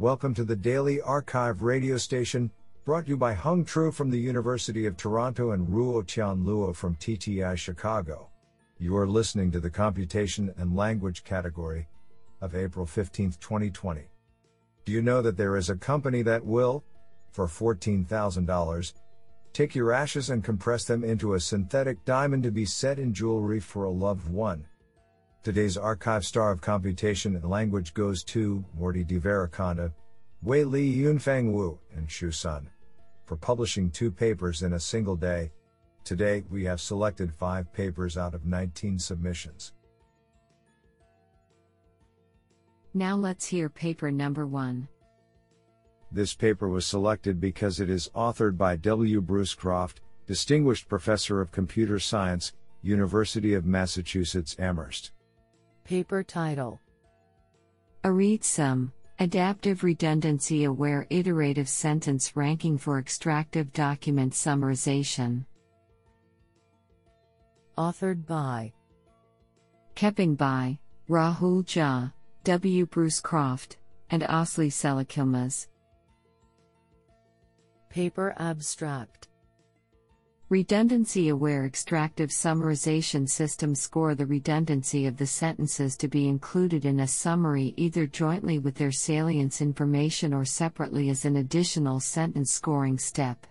Welcome to the Daily Archive radio station, brought to you by Hung Tru from the University of Toronto and Ruo Tian Luo from TTI Chicago. You are listening to the Computation and Language category of April 15, 2020. Do you know that there is a company that will, for $14,000, take your ashes and compress them into a synthetic diamond to be set in jewelry for a loved one? Today's archive star of computation and language goes to Murthy Devarakonda, Wei Li Yunfeng Wu, and Shu Sun for publishing two papers in a single day. Today, we have selected five papers out of 19 submissions. Now let's hear paper number one. This paper was selected because it is authored by W. Bruce Croft, Distinguished Professor of Computer Science, University of Massachusetts Amherst. Paper title A AREDSUM Adaptive Redundancy Aware Iterative Sentence Ranking for Extractive Document Summarization. Authored by Keping Bi Rahul Jha, W. Bruce Croft, and Asli Celikyilmaz. Paper abstract Redundancy aware extractive summarization systems score the redundancy of the sentences to be included in a summary either jointly with their salience information or separately as an additional sentence scoring step.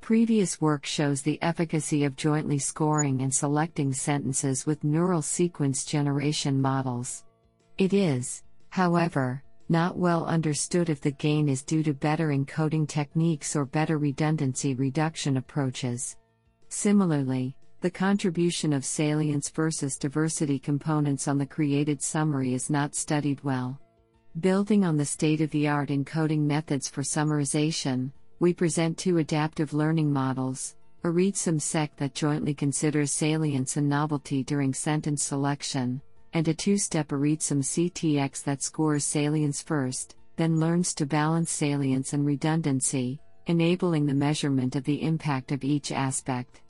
Previous work shows the efficacy of jointly scoring and selecting sentences with neural sequence generation models. It is, however, not well understood if the gain is due to better encoding techniques or better redundancy reduction approaches. Similarly, the contribution of salience versus diversity components on the created summary is not studied well. Building on the state of the art encoding methods for summarization, we present two adaptive learning models AREDSUM SEC that jointly considers salience and novelty during sentence selection, and a two step AREDSUM CTX that scores salience first, then learns to balance salience and redundancy, enabling the measurement of the impact of each aspect.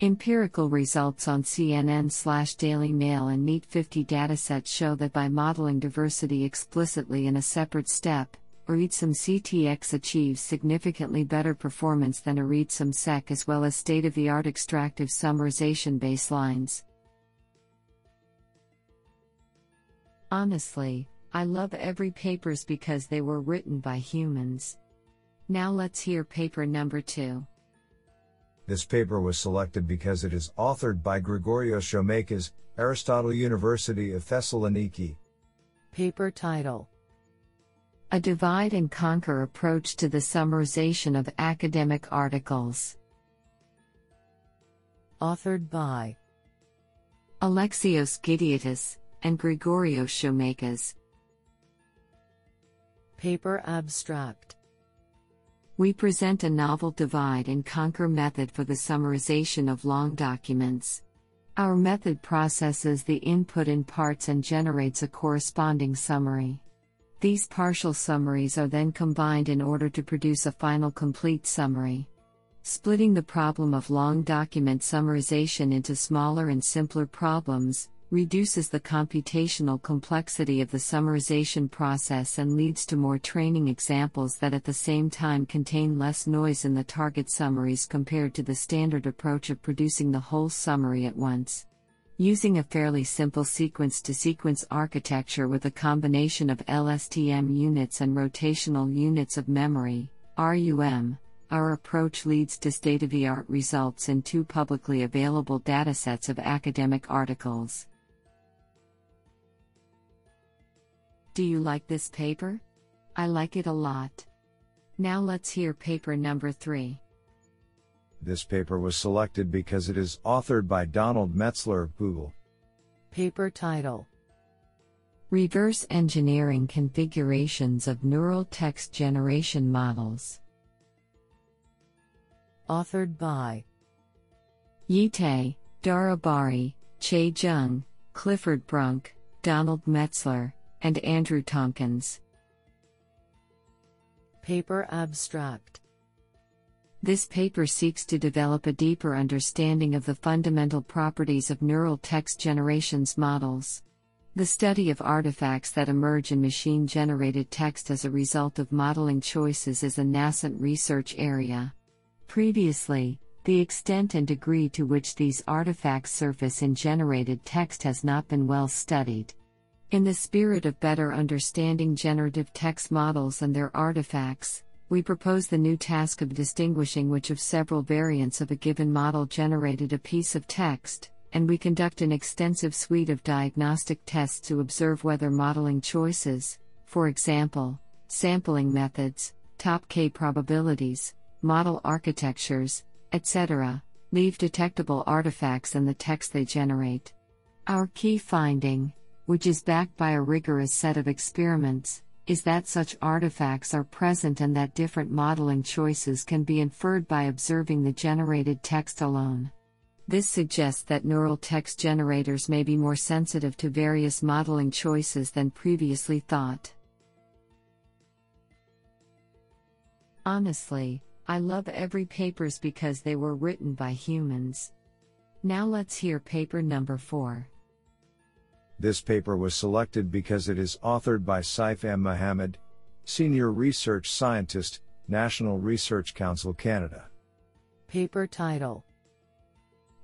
Empirical results on CNN Daily Mail and Meet 50 datasets show that by modeling diversity explicitly in a separate step, AREDSUM CTX achieves significantly better performance than a AREDSUM SEC as well as state of the art extractive summarization baselines. Honestly, I love every papers because they were written by humans. Now let's hear paper number 2. This paper was selected because it is authored by Grigorios Tsoumakas, Aristotle University of Thessaloniki. Paper title A divide and conquer approach to the summarization of academic articles. Authored by Alexios Gidiotis and Grigorios Tsoumakas. Paper abstract we present a novel divide and conquer method for the summarization of long documents. Our method processes the input in parts and generates a corresponding summary. These partial summaries are then combined in order to produce a final complete summary. Splitting the problem of long document summarization into smaller and simpler problems, reduces the computational complexity of the summarization process and leads to more training examples that at the same time contain less noise in the target summaries compared to the standard approach of producing the whole summary at once. Using a fairly simple sequence to sequence architecture with a combination of LSTM units and rotational units of memory, RUM, our approach leads to state of the art results in two publicly available datasets of academic articles. Do you like this paper? I like it a lot. Now let's hear paper number 3. This paper was selected because it is authored by Donald Metzler of Google. Paper title Reverse Engineering Configurations of Neural Text Generation Models. Authored by Yi Tay, Dara Bahri, Che Zheng, Clifford Brunk, Donald Metzler, and Andrew Tomkins. Paper Abstract This paper seeks to develop a deeper understanding of the fundamental properties of neural text generations models. The study of artifacts that emerge in machine generated text as a result of modeling choices is a nascent research area. Previously, the extent and degree to which these artifacts surface in generated text has not been well studied. In the spirit of better understanding generative text models and their artifacts, we propose the new task of distinguishing which of several variants of a given model generated a piece of text, and we conduct an extensive suite of diagnostic tests to observe whether modeling choices, for example, sampling methods, top K probabilities, model architectures, etc., leave detectable artifacts in the text they generate. Our key finding which is backed by a rigorous set of experiments, is that such artifacts are present and that different modeling choices can be inferred by observing the generated text alone. This suggests that neural text generators may be more sensitive to various modeling choices than previously thought. Honestly, I love every papers because they were written by humans. Now let's hear paper number 4. This paper was selected because it is authored by Saif M. Mohammad, Senior Research Scientist, National Research Council Canada. Paper title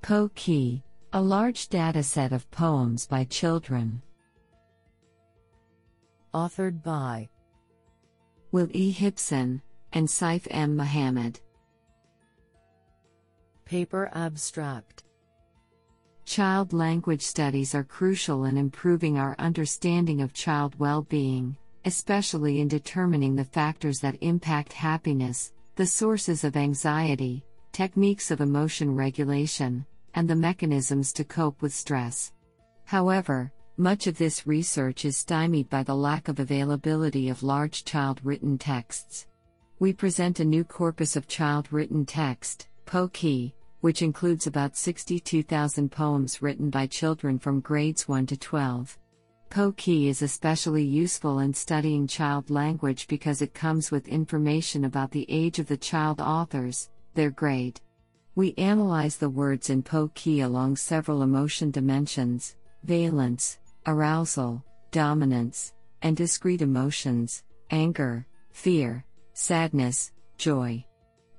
PoKi, a large dataset of poems by children. Authored by Will E. Hipson and Saif M. Mohammad. Paper abstract Child language studies are crucial in improving our understanding of child well being, especially in determining the factors that impact happiness, the sources of anxiety, techniques of emotion regulation, and the mechanisms to cope with stress. However, much of this research is stymied by the lack of availability of large child written texts. We present a new corpus of child written text, PoKi, which includes about 62,000 poems written by children from grades 1 to 12. PoKi is especially useful in studying child language because it comes with information about the age of the child authors, their grade. We analyze the words in PoKi along several emotion dimensions valence, arousal, dominance, and discrete emotions anger, fear, sadness, joy.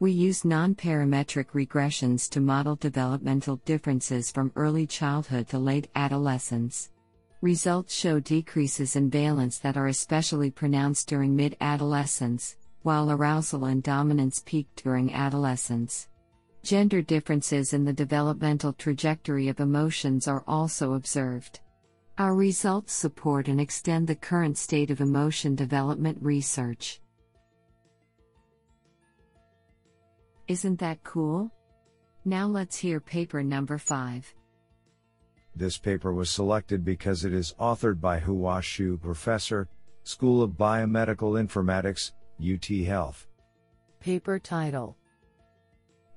We use nonparametric regressions to model developmental differences from early childhood to late adolescence. Results show decreases in valence that are especially pronounced during mid adolescence, while arousal and dominance peak during adolescence. Gender differences in the developmental trajectory of emotions are also observed. Our results support and extend the current state of emotion development research. Isn't that cool? Now let's hear paper number 5. This paper was selected because it is authored by Hua Xu, Professor, School of Biomedical Informatics, UT Health. Paper title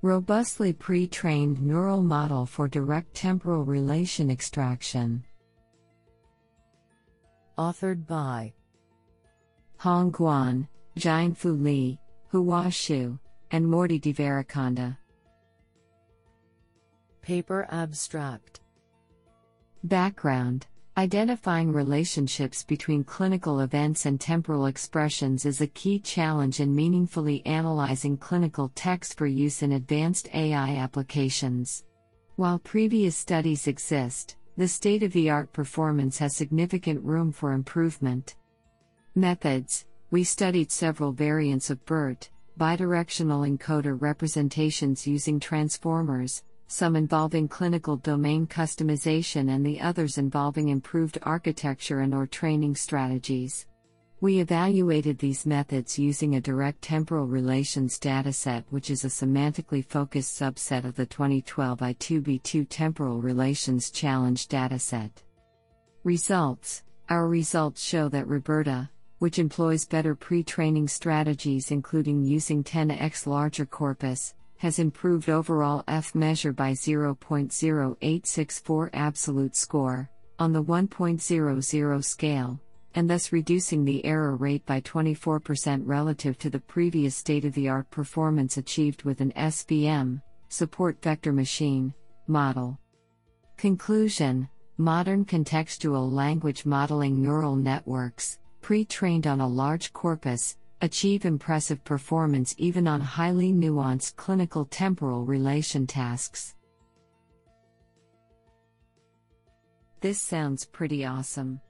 Robustly pre trained neural model for direct temporal relation extraction. Authored by Hong Guan, Jianfu Li, Hua Xu and Murthy Devarakonda. Paper Abstract Background Identifying relationships between clinical events and temporal expressions is a key challenge in meaningfully analyzing clinical text for use in advanced AI applications. While previous studies exist, the state of the art performance has significant room for improvement. Methods We studied several variants of BERT, bidirectional encoder representations using transformers, some involving clinical domain customization and the others involving improved architecture and or training strategies. We evaluated these methods using a direct temporal relations dataset which is a semantically focused subset of the 2012 I2B2 Temporal Relations Challenge dataset. Results Our results show that RoBERTa, which employs better pre training strategies, including using 10x larger corpus, has improved overall F measure by 0.0864 absolute score on the 1.00 scale, and thus reducing the error rate by 24% relative to the previous state of the art performance achieved with an SVM, support vector machine, model. Conclusion Modern contextual language modeling neural networks, pre trained on a large corpus, achieve impressive performance even on highly nuanced clinical temporal relation tasks. This sounds pretty awesome.